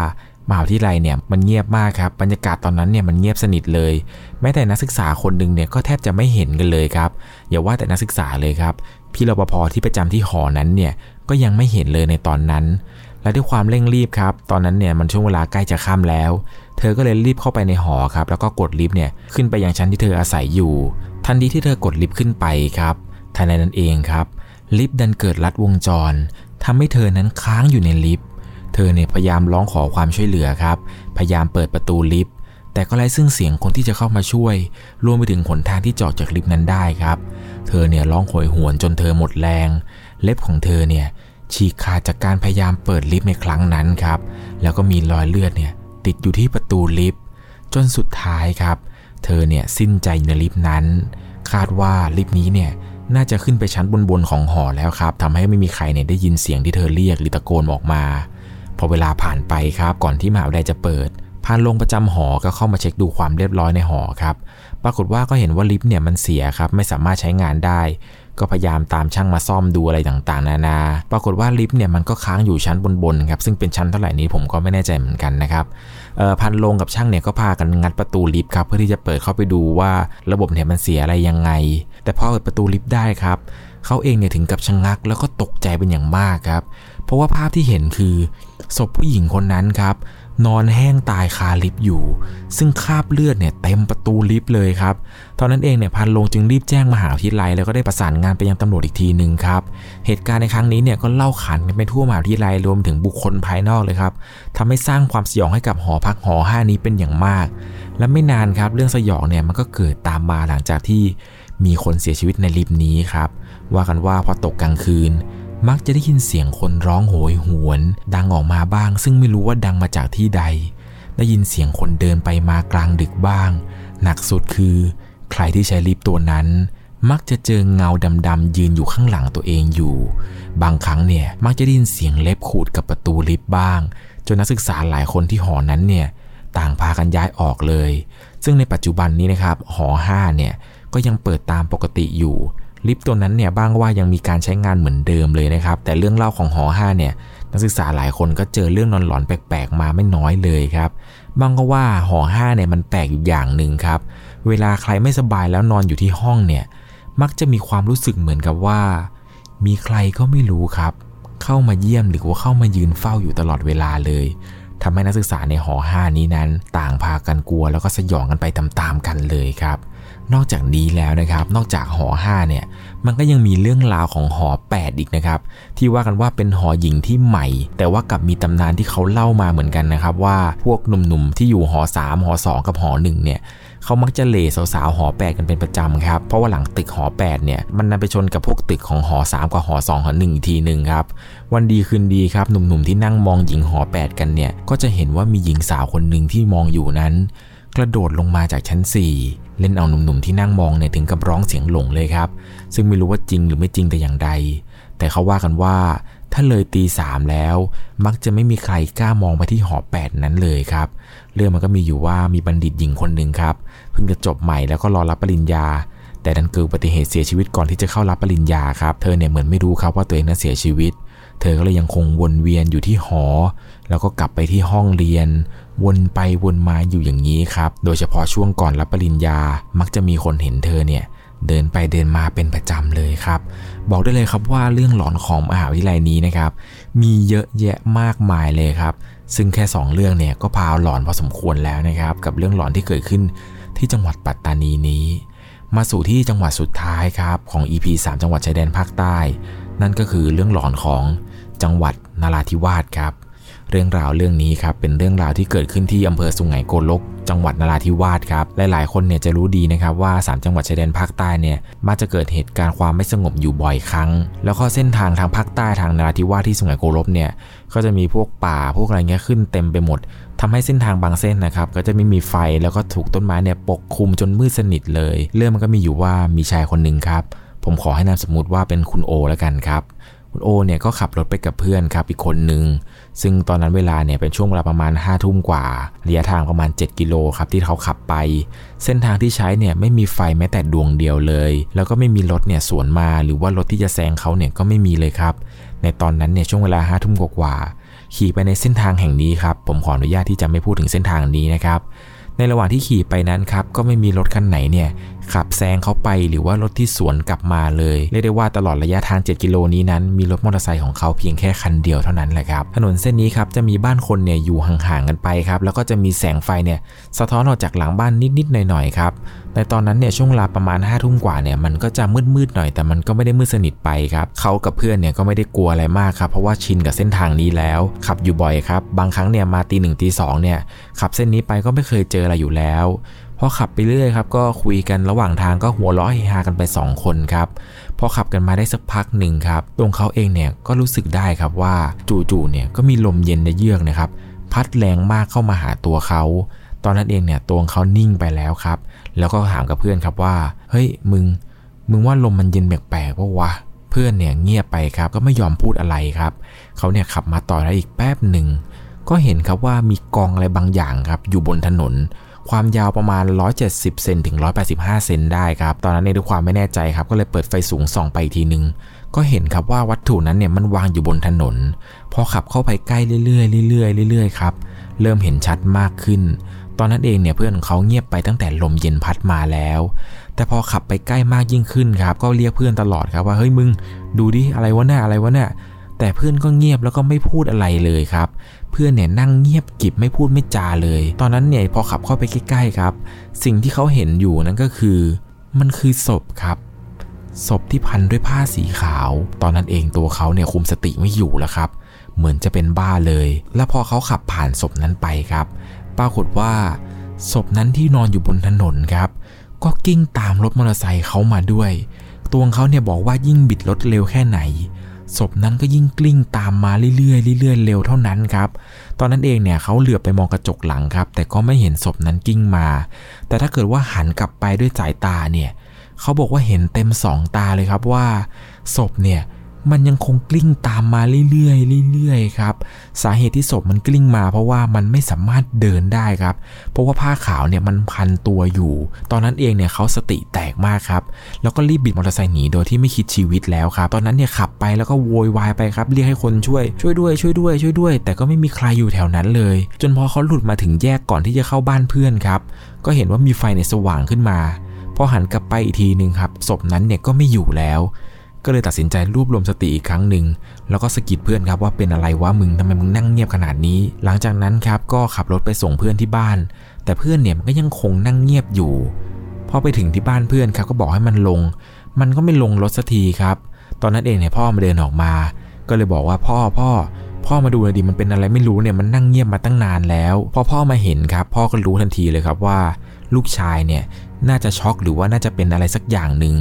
มหาวิทยาลัยเนี่ยมันเงียบมากครับบรรยากาศตอนนั้นเนี่ยมันเงียบสนิทเลย แม้แต่นักศึกษาคนหนึ่งเนี่ยก็แทบจะไม่เห็นกันเลยครับอย่าว่าแต่นักศึกษาเลยครับพี่รปภที่ประจำที่หอนั้นเนี่ยก็ยังไม่เห็นเลยในตอนนั้น และด้วยความเร่งรีบครับ ตอนนั้นเนี่ยมันช่วงเวลาใกล้จะค่ำแล้ว เธอก็เลยรีบเข้าไปในหอครับ แล้วก็กดลิฟต์เนี่ยขึ้นไปยังชั้นที่เธออาศัยอยู่ ทันทีที่เธอกดลิฟต์ขึ้นไปครับทันใดนั้นเองครับ ลิฟต์ดันเกิดลัดวงจรทำให้เธอนั้นค้างอยู่ในลิฟต์ เธอเนี่ยพยายามร้องขอความช่วยเหลือครับ พยายามเปิดประตูลิฟต์ แต่ก็ไร้ซึ่งเสียงคนที่จะเข้ามาช่วย รวมไปถึงหนทางที่จอดจากลิฟต์นั้นได้ครับ เธอเนี่ยร้องโหยหวนจนเธอหมดแรง เล็บของเธอเนี่ย ฉีกขาดจากการพยายามเปิดลิฟต์ในครั้งนั้นครับ แล้วก็มีรอยเลือดเนี่ยติดอยู่ที่ประตูลิฟต์จนสุดท้ายครับ เธอเนี่ยสิ้นใจในลิฟต์นั้น คาดว่าลิฟต์นี้เนี่ยน่าจะขึ้นไปชั้นบนๆของหอแล้วครับทำให้ไม่มีใครเนี่ยได้ยินเสียงที่เธอเรียกหรือตะโกนออกมา พอเวลาผ่านไปครับ ก่อนที่มหาวิทยาลัยจะเปิดพานลงประจำหอก็เข้ามาเช็คดูความเรียบร้อยในหอครับ ปรากฏว่าก็เห็นว่าลิฟต์เนี่ยมันเสียครับ ไม่สามารถใช้งานได้ ก็พยายามตามช่างมาซ่อมดูอะไรต่างๆ นานา ปรากฏว่าลิฟต์เนี่ยมันก็ค้างอยู่ชั้นบนๆครับซึ่งเป็นชั้นเท่าไหร่นี้ผมก็ไม่แน่ใจเหมือนกันนะครับพันลงกับช่างเนี่ยก็พากันงัดประตูลิฟต์ครับเพื่อที่จะเปิดเข้าไปดูว่าระบบเนี่ยมันเสียอะไรยังไง แต่พอเปิดประตูลิฟต์ได้ครับเขาเองเนี่ยถึงกับชะงักแล้วก็ตกใจเป็นอย่างมากครับ เพราะว่าภาพที่เห็นคือศพผู้หญิงคนนั้นครับ นอนแห้งตายคาลิฟต์อยู่ ซึ่งคราบเลือดเนี่ยเต็มประตูลิฟต์เลยครับตอนนั้นเองเนี่ยพันลงจึงรีบแจ้งมหาวิทยาลัยแล้วก็ได้ประสานงานไปยังตำรวจอีกทีหนึ่งครับเหตุการณ์ในครั้งนี้เนี่ยก็เล่าขานกันไปทั่วมหาวิทยาลัยรวมถึงบุคคลภายนอกเลยครับทำให้สร้างความสยองให้กับหอพักหอ5นี้เป็นอย่างมาก และไม่นานครับเรื่องสยองเนี่ยมันก็เกิดตามมาหลังจากที่มีคนเสียชีวิตในลิฟต์นี้ครับว่ากันว่าพอตกกลางคืน มักจะได้ยินเสียงคนร้องโหยหวน ดังออกมาบ้าง ซึ่งไม่รู้ว่าดังมาจากที่ใด ได้ยินเสียงคนเดินไปมากลางดึกบ้าง หนักสุดคือ ใครที่ใช้ลิฟต์ตัวนั้น มักจะเจอเงาดำๆยืนอยู่ข้างหลังตัวเองอยู่ บางครั้งเนี่ยมักจะได้ยินเสียงเล็บขูดกับประตูลิฟต์บ้าง จนนักศึกษาหลายคนที่หอนั้นเนี่ยต่างพากันย้ายออกเลย ซึ่งในปัจจุบันนี้นะครับหอ5เนี่ยก็ยังเปิดตามปกติอยู่ ลิฟต์ตัวนั้นเนี่ยบ้างว่ายังมีการใช้งานเหมือนเดิมเลยนะครับ แต่เรื่องเล่าของหอ5เนี่ยนักศึกษาหลายคนก็เจอเรื่องนอนหลอนแปลกๆมาไม่น้อยเลยครับบ้างก็ว่าหอ5เนี่ยมันแปลกอยู่อย่างหนึ่งครับ เวลาใครไม่สบายแล้วนอนอยู่ที่ห้องเนี่ยมักจะมีความรู้สึกเหมือนกับว่า มีใครก็ไม่รู้ครับ เข้ามาเยี่ยมหรือว่าเข้ามายืนเฝ้าอยู่ตลอดเวลาเลยทำให้นักศึกษาในหอ5นี้นั้น ต่างพากันกลัวแล้วก็สยองกันไปตามๆกันเลยครับ นอกจากนี้แล้วนะครับ นอกจากหอ 5 เนี่ย มันก็ยังมีเรื่องราวของหอ 8 อีกนะครับ ที่ว่ากันว่าเป็นหอหญิงที่ใหม่ แต่ว่ากับมีตำนานที่เขาเล่ามาเหมือนกันนะครับ ว่าพวกหนุ่มๆ ที่อยู่หอ 3 หอ 2 กับหอ 1 เนี่ยเขามักจะเล่สาวๆหอ 8 กันเป็นประจำครับ เพราะว่าหลังตึกหอ 8 เนี่ย มันนำไปชนกับพวกตึกของหอ 3 กับหอ 2 หอ 1 อีกทีหนึ่งครับ วันดีคืนดีครับ หนุ่มๆ ที่นั่งมองหญิงหอ 8 กันเนี่ย ก็จะเห็นว่ามีหญิงสาวคนหนึ่งที่มองอยู่นั้น กระโดดลงมาจากชั้น 4 เล่นเอาหนุ่มๆที่นั่งมองเนี่ยถึงกับร้องเสียงหลงเลยครับ ซึ่งไม่รู้ว่าจริงหรือไม่จริงแต่อย่างใด แต่เขาว่ากันว่า ถ้าเลยตีสามแล้ว มักจะไม่มีใครกล้ามองไปที่หอแปดนั้นเลยครับ เรื่องมันก็มีอยู่ว่ามีบัณฑิตหญิงคนหนึ่งครับ เพิ่งจะจบใหม่แล้วก็รอรับปริญญา แต่ดันเกิดอุบัติเหตุเสียชีวิตก่อนที่จะเข้ารับปริญญาครับ เธอเนี่ยเหมือนไม่รู้ครับว่าตัวเองนั้นเสียชีวิต เธอก็เลยยังคงวนเวียนอยู่ที่หอ แล้วก็กลับไปที่ห้องเรียน วนไปวนมาอยู่อย่างนี้ครับ โดยเฉพาะช่วงก่อนรับปริญญา มักจะมีคนเห็นเธอเนี่ยเดินไปเดินมาเป็นประจำเลยครับ บอกได้เลยครับว่าเรื่องหลอนของมหาวิทยาลัยนี้นะครับ มีเยอะแยะมากมายเลยครับ ซึ่งแค่ 2 เรื่องเนี่ยก็พาหลอนพอสมควรแล้วนะครับ กับเรื่องหลอนที่เกิดขึ้นที่จังหวัดปัตตานีนี้ มาสู่ที่จังหวัดสุดท้ายครับของ EP 3 จังหวัดชายแดนภาคใต้ นั่นก็คือเรื่องหลอนของจังหวัดนราธิวาสครับ เรื่องราวเรื่องนี้ครับเป็นเรื่องราวที่เกิดขึ้นที่อำเภอสุไหงโกลก จังหวัดนราธิวาสครับหลายๆคนเนี่ยจะรู้ดีนะครับว่า 3 จังหวัดชายแดนภาคใต้เนี่ยมักจะเกิดเหตุการณ์ความไม่สงบอยู่บ่อยครั้ง แล้วก็เส้นทางทางภาคใต้ทางนราธิวาสที่สุไหงโกลกเนี่ยก็จะมีพวกป่าพวกอะไรเงี้ยขึ้นเต็มไปหมดทำให้เส้นทางบางเส้นนะครับ ก็จะไม่มีไฟแล้วก็ถูกต้นไม้เนี่ยปกคลุมจนมืดสนิทเลย เรื่องมันก็มีอยู่ว่ามีชายคนหนึ่งครับ ผมขอให้นามสมมติว่าเป็นคุณโอแล้วกันครับ คุณโอเนี่ยก็ขับรถไปกับเพื่อนครับอีกคนหนึ่งซึ่งตอนนั้นเวลาเนี่ยเป็นช่วงเวลาประมาณ5้าทุ่มกว่า ระยะทางประมาณ 7 กิโลครับที่เขาขับไป เส้นทางที่ใช้เนี่ยไม่มีไฟแม้แต่ดวงเดียวเลย แล้วก็ไม่มีรถเนี่ยสวนมาหรือว่ารถที่จะแซงเขาเนี่ยก็ไม่มีเลยครับ ในตอนนั้นเนี่ยช่วงเวลา5้าทุ่มกว่าขี่ไปในเส้นทางแห่งนี้ครับ ผมขออนุญาตที่จะไม่พูดถึงเส้นทางนี้นะครับ ในระหว่างที่ขี่ไปนั้นครับก็ไม่มีรถคันไหนเนี่ย ขับแซงเขาไปหรือว่ารถที่สวนกลับมาเลยเรียกได้ว่าตลอดระยะทาง 7 กิโลนี้นั้น มีรถมอเตอร์ไซค์ของเขาเพียงแค่คันเดียวเท่านั้นแหละครับถนนเส้นนี้ครับจะมีบ้านคนเนี่ยอยู่ห่างๆกันไปครับแล้วก็จะมีแสงไฟเนี่ยสะท้อนออกจากหลังบ้านนิดๆหน่อยๆครับในตอนนั้นเนี่ยช่วงเวลาประมาณ5้าทุ่มกว่าเนี่ยมันก็จะมืดๆหน่อยแต่มันก็ไม่ได้มืดสนิทไปครับเขากับเพื่อนเนี่ยก็ไม่ได้กลัวอะไรมากครับเพราะว่าชินกับเส้นทางนี้แล้ว ขับอยู่บ่อยครับบางครั้งเนี่ยมาตีหนึ่งตีสองเนี่ยขับเส้นนี้ไปก็ไม่เคยเจออะไรอยู่แล้ว พอขับไปเรื่อยครับก็คุยกันระหว่างทางก็หัวเราะเฮฮากันไป 2 คนครับพอขับกันมาได้สักพักหนึ่งครับตรงเขาเองเนี่ยก็รู้สึกได้ครับว่าจู่ๆเนี่ยก็มีลมเย็นในเยือกนะครับพัดแรงมากเข้ามาหาตัวเขา ตอนนั้นเองเนี่ยตัวเขานิ่งไปแล้วครับ แล้วก็ถามกับเพื่อนครับว่า เฮ้ยมึง มึงว่าลมมันเย็นแปลกๆปะวะ เพื่อนเนี่ยเงียบไปครับ ก็ไม่ยอมพูดอะไรครับ เขาเนี่ยขับมาต่อได้อีกแป๊บหนึ่ง ก็เห็นครับว่ามีกองอะไรบางอย่างครับ อยู่บนถนน ความยาวประมาณ 170 เซนถึง 185 เซนได้ครับ ตอนนั้นในด้วยความไม่แน่ใจครับ ก็เลยเปิดไฟสูงส่องไปทีนึง ก็เห็นครับว่าวัตถุนั้นเนี่ยมันวางอยู่บนถนน พอขับเข้าไปใกล้เรื่อยๆเรื่อยๆเรื่อยๆครับ เริ่มเห็นชัดมากขึ้น ตอนนั้นเองเนี่ยเพื่อนของเขาเงียบไปตั้งแต่ลมเย็นพัดมาแล้ว แต่พอขับไปใกล้มากยิ่งขึ้นครับ ก็เรียกเพื่อนตลอดครับว่าเฮ้ยมึง ดูดิอะไรวะเนี่ยอะไรวะเนี่ยแต่เพื่อนก็เงียบแล้วก็ไม่พูดอะไรเลยครับ เพื่อนเนี่ยนั่งเงียบกิบไม่พูดไม่จาเลย ตอนนั้นเนี่ยพอขับเข้าไปใกล้ๆครับ สิ่งที่เขาเห็นอยู่นั่นก็คือ มันคือศพครับศพที่พันด้วยผ้าสีขาว ตอนนั้นเองตัวเขาเนี่ยคุมสติไม่อยู่แล้วครับ เหมือนจะเป็นบ้าเลย แล้วพอเขาขับผ่านศพนั้นไปครับ ปรากฏว่าศพนั้นที่นอนอยู่บนถนนครับ ก็กิ้งตามรถมอเตอร์ไซค์เขามาด้วย ตัวเขาเนี่ยบอกว่ายิ่งบิดรถเร็วแค่ไหน ศพนั้นก็ยิ่งกลิ้งตามมาเรื่อยๆเรื่อยๆเร็วเท่านั้นครับ ตอนนั้นเองเนี่ยเขาเหลือบไปมองกระจกหลังครับ แต่ก็ไม่เห็นศพนั้นกิ้งมา แต่ถ้าเกิดว่าหันกลับไปด้วยสายตาเนี่ยเขาบอกว่าเห็นเต็มสองตาเลยครับว่าศพเนี่ย มันยังคงกลิ้งตามมาเรื่อยๆเรื่อยๆครับ สาเหตุที่ศพมันกลิ้งมา เพราะว่ามันไม่สามารถเดินได้ครับ เพราะว่าผ้าขาวเนี่ยมันพันตัวอยู่ ตอนนั้นเองเนี่ยเขาสติแตกมากครับ แล้วก็รีบบิดมอเตอร์ไซค์หนีโดยที่ไม่คิดชีวิตแล้วครับ ตอนนั้นเนี่ยขับไปแล้วก็โวยวายไปครับ เรียกให้คนช่วย ช่วยด้วย ช่วยด้วย ช่วยด้วย แต่ก็ไม่มีใครอยู่แถวนั้นเลย จนพอเขาหลุดมาถึงแยกก่อนที่จะเข้าบ้านเพื่อนครับ ก็เห็นว่ามีไฟในสว่างขึ้นมา พอหันกลับไปอีกทีหนึ่งครับ ศพนั้นเนี่ยก็ไม่อยู่แล้ว ก็เลยตัดสินใจรวบรวมสติอีกครั้งหนึ่งแล้วก็สะกิดเพื่อนครับว่าเป็นอะไรวะมึงทำไมมึงนั่งเงียบขนาดนี้ หลังจากนั้นครับก็ขับรถไปส่งเพื่อนที่บ้าน แต่เพื่อนเนี่ยมันก็ยังคงนั่งเงียบอยู่พอไปถึงที่บ้านเพื่อนครับก็บอกให้มันลง มันก็ไม่ลงรถสักทีครับ ตอนนั้นเองเนี่ยพ่อมาเดินออกมา ก็เลยบอกว่าพ่อพ่อพ่อมาดูหน่อยดิมันเป็นอะไรไม่รู้เนี่ยมันนั่งเงียบมาตั้งนานแล้ว พอพ่อมาเห็นครับ พ่อก็รู้ทันทีเลยครับว่า ลูกชายเนี่ยน่าจะช็อกหรือว่าน่าจะเป็นอะไรสักอย่างหนึ่ง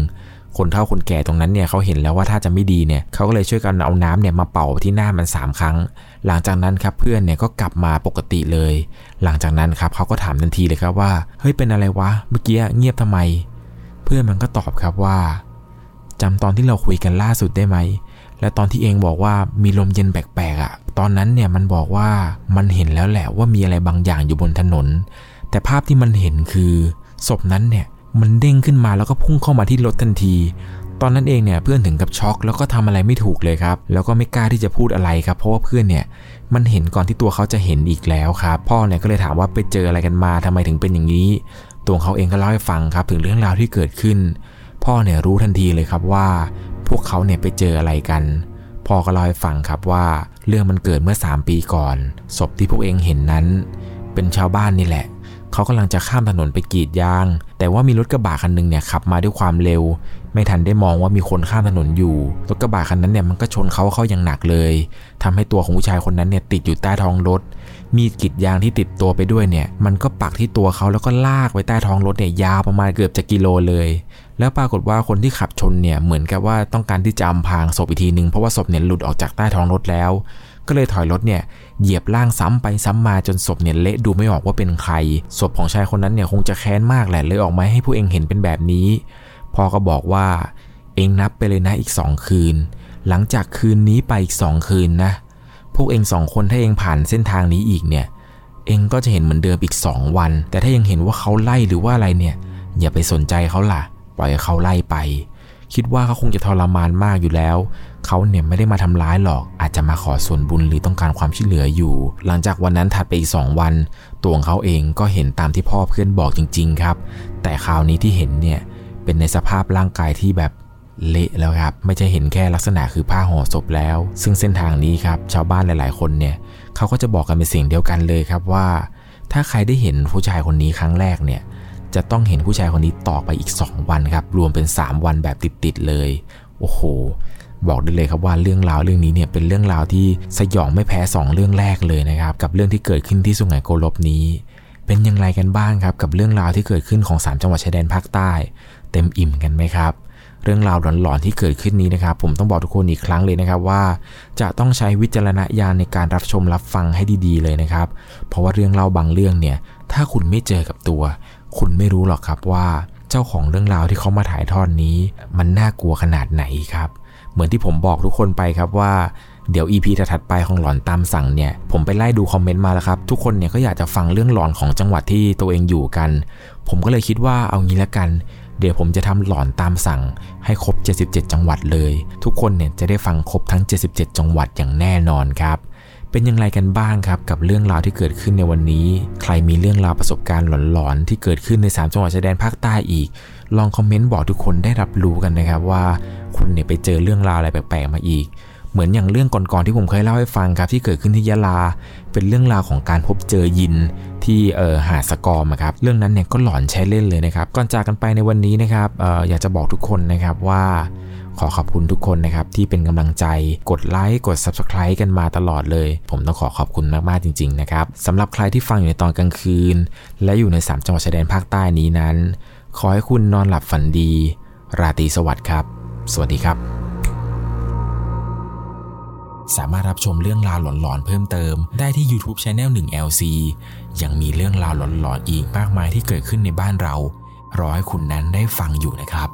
คนเฒ่าคนแก่ตรงนั้นเนี่ยเขาเห็นแล้วว่าถ้าจะไม่ดีเนี่ยเขาก็เลยช่วยกันเอาน้ำเนี่ยมาเป่าที่หน้ามัน 3 ครั้ง หลังจากนั้นครับเพื่อนเนี่ยก็กลับมาปกติเลย หลังจากนั้นครับเขาก็ถามทันทีเลยครับว่าเฮ้ยเป็นอะไรวะเมื่อกี้เงียบทำไม เพื่อนมันก็ตอบครับว่าจำตอนที่เราคุยกันล่าสุดได้ไหมและตอนที่เองบอกว่ามีลมเย็นแปลกๆอะ่ะ ตอนนั้นเนี่ยมันบอกว่ามันเห็นแล้วแหละว่ามีอะไรบางอย่างอยู่บนถนน แต่ภาพที่มันเห็นคือศพนั้นเนี่ย มันเด้งขึ้นมาแล้วก็พุ่งเข้ามาที่รถทันที ตอนนั้นเองเนี่ยเพื่อนถึงกับช็อกแล้วก็ทำอะไรไม่ถูกเลยครับ แล้วก็ไม่กล้าที่จะพูดอะไรครับ เพราะว่าเพื่อนเนี่ยมันเห็นก่อนที่ตัวเขาจะเห็นอีกแล้วครับ พ่อเนี่ยก็เลยถามว่าไปเจออะไรกันมาทำไมถึงเป็นอย่างนี้ ตัวเขาเองก็เล่าให้ฟังครับถึงเรื่องราวที่เกิดขึ้น พ่อเนี่ยรู้ทันทีเลยครับว่า พวกเขาเนี่ยไปเจออะไรกันพ่อก็เล่าให้ฟังครับว่าเรื่องมันเกิดเมื่อ 3 ปีก่อน ศพที่พวกเองเห็นนั้น เป็นชาวบ้านนี่แหละ เขากำลังจะข้ามถนนไปกรีดยาง แต่ว่ามีรถกระบะคันหนึ่งเนี่ยขับมาด้วยความเร็ว ไม่ทันได้มองว่ามีคนข้ามถนนอยู่ รถกระบะคันนั้นเนี่ยมันก็ชนเขาเข้าอย่างหนักเลยทำให้ตัวของผู้ชายคนนั้นเนี่ยติดอยู่ใต้ท้องรถ มีดกรีดยางที่ติดตัวไปด้วยเนี่ย มันก็ปักที่ตัวเขาแล้วก็ลากไว้ใต้ท้องรถเนี่ยยาวประมาณเกือบจะกิโลเลย แล้วปรากฏว่าคนที่ขับชนเนี่ยเหมือนกับว่าต้องการที่จะอำพรางศพอีกทีหนึ่งเพราะว่าศพเนี่ยหลุดออกจากใต้ท้องรถแล้ว ก็เลยถอยรถเนี่ยเหยียบล่างซ้ำไปซ้ำมาจนศพเนี่ยเละดูไม่ออกว่าเป็นใคร ศพของชายคนนั้นเนี่ยคงจะแค้นมากแหละเลยออกมาให้ผู้เองเห็นเป็นแบบนี้พ่อก็บอกว่าเองนับไปเลยนะอีกสองคืน หลังจากคืนนี้ไปอีกสองคืนนะพวกเองสองคนถ้าเองผ่านเส้นทางนี้อีกเนี่ยเองก็จะเห็นเหมือนเดิมอีก 2 วัน แต่ถ้ายังเห็นว่าเขาไล่หรือว่าอะไรเนี่ย อย่าไปสนใจเขาล่ะ ปล่อยให้เขาไล่ไป คิดว่าเขาคงจะทรมานมากอยู่แล้ว เขาเนี่ยไม่ได้มาทำร้ายหรอก อาจจะมาขอส่วนบุญหรือต้องการความช่วยเหลืออยู่ หลังจากวันนั้นถัดไปอีก 2 วัน ตัวของเขาเองก็เห็นตามที่พ่อเพื่อนบอกจริง ๆ ครับ แต่คราวนี้ที่เห็นเนี่ยเป็นในสภาพร่างกายที่แบบเละแล้วครับ ไม่ใช่เห็นแค่ลักษณะคือผ้าห่อศพแล้ว ซึ่งเส้นทางนี้ครับชาวบ้านหลาย ๆ คนเนี่ยเขาก็จะบอกกันเป็นเสียงเดียวกันเลยครับว่า ถ้าใครได้เห็นผู้ชายคนนี้ครั้งแรกเนี่ยจะต้องเห็นผู้ชายคนนี้ต่อไปอีก 2 วันครับ รวมเป็น 3 วันแบบติด ๆ เลย โอ้โห บอกได้เลยครับว่าเรื่องราวเรื่องนี้เนี่ยเป็นเรื่องราวที่สยองไม่แพ้ 2 เรื่องแรกเลยนะครับ กับเรื่องที่เกิดขึ้นที่สุไหงโกลกนี้ เป็นยังไงกันบ้างครับ กับเรื่องราวที่เกิดขึ้นของ 3 จังหวัดชายแดนภาคใต้ เต็มอิ่มกันไหมครับเรื่องราวหลอนๆที่เกิดขึ้นนี้นะครับ ผมต้องบอกทุกคนอีกครั้งเลยนะครับว่า จะต้องใช้วิจารณญาณในการรับชมรับฟังให้ดีๆเลยนะครับ เพราะว่าเรื่องเล่าบางเรื่องเนี่ย ถ้าคุณไม่เจอกับตัว คุณไม่รู้หรอกครับว่า เจ้าของเรื่องราวที่เขามาถ่ายทอดนี้ มันน่ากลัวขนาดไหนครับ เหมือนที่ผมบอกทุกคนไปครับว่าเดี๋ยว EP ถัดไปของหลอนตามสั่งเนี่ย ผมไปไล่ดูคอมเมนต์มาแล้วครับ ทุกคนเนี่ยก็อยากจะฟังเรื่องหลอนของจังหวัดที่ตัวเองอยู่กัน ผมก็เลยคิดว่าเอางี้ละกัน เดี๋ยวผมจะทำหลอนตามสั่งให้ครบ 77 จังหวัดเลย ทุกคนเนี่ยจะได้ฟังครบทั้ง 77 จังหวัดอย่างแน่นอนครับ เป็นยังไงกันบ้างครับกับเรื่องราวที่เกิดขึ้นในวันนี้ ใครมีเรื่องราวประสบการณ์หลอนๆที่เกิดขึ้นใน 3 จังหวัดชายแดนภาคใต้อีก ลองคอมเมนต์บอกทุกคนได้รับรู้กันนะครับว่า คุณเนี่ยไปเจอเรื่องราวอะไรแปลกๆมาอีก เหมือนอย่างเรื่องก่อนๆที่ผมเคยเล่าให้ฟังครับที่เกิดขึ้นที่ยะลา เป็นเรื่องราวของการพบเจอยินที่เออหาสกอร์มครับเรื่องนั้นเนี่ยก็หลอนใช้เล่นเลยนะครับก่อนจากกันไปในวันนี้นะครับอออยากจะบอกทุกคนนะครับว่าขอขอบคุณทุกคนนะครับที่เป็นกำลังใจกดไลค์กด Subscribe กันมาตลอดเลย ผมต้องขอขอบคุณมากๆจริง ๆ นะครับสำหรับใครที่ฟังอยู่ในตอนกลางคืน และอยู่ใน 3 จังหวัดชายแดนภาคใต้นี้นั้น ขอให้คุณนอนหลับฝันดี ราตรีสวัสดิ์ครับ สวัสดีครับ สามารถรับชมเรื่องราวหลอนๆเพิ่มเติม ได้ที่ YouTube Channel 1 LC ยังมีเรื่องราวหลอนๆอีกมากมายที่เกิดขึ้นในบ้านเรา รอให้คุณนั้นได้ฟังอยู่นะครับ